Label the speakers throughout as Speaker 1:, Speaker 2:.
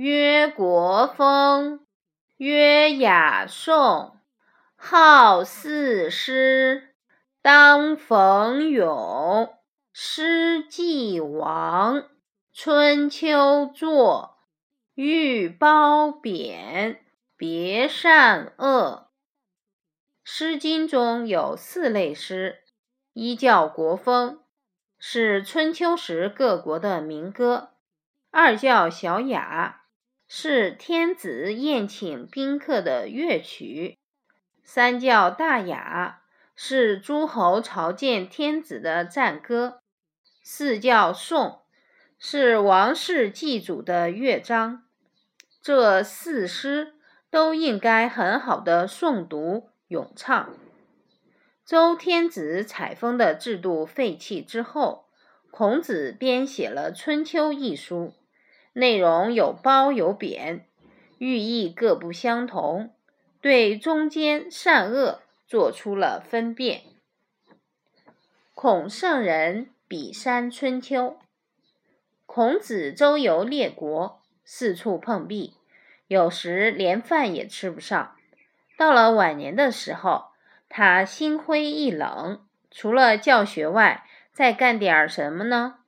Speaker 1: 曰国风，曰雅颂，号四诗，当逢咏，诗既亡。春秋作，欲褒贬，别善恶。《诗经》中有四类诗：一叫国风，是春秋时各国的民歌；二叫小雅，是天子宴请宾客的乐曲；三叫大雅，是诸侯朝见天子的赞歌；四叫颂。是王室祭祖的乐章，这四诗都应该很好的诵读咏唱。周天子采风的制度废弃之后，孔子编写了《春秋》一书，内容有褒有贬，寓意各不相同，对中间善恶做出了分辨。孔圣人比山春秋。孔子周游列国，四处碰壁，有时连饭也吃不上。到了晚年的时候，他心灰意冷，除了教学外，再干点什么呢？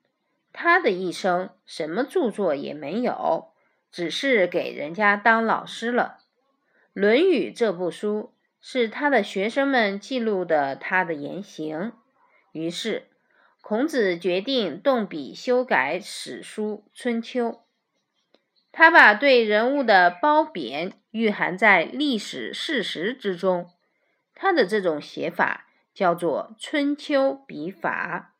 Speaker 1: 他的一生什么著作也没有，只是给人家当老师了。《论语》这部书是他的学生们记录的他的言行，于是。孔子决定动笔修改史书《春秋》，他把对人物的褒贬蕴含在历史事实之中。他的这种写法叫做“春秋笔法”。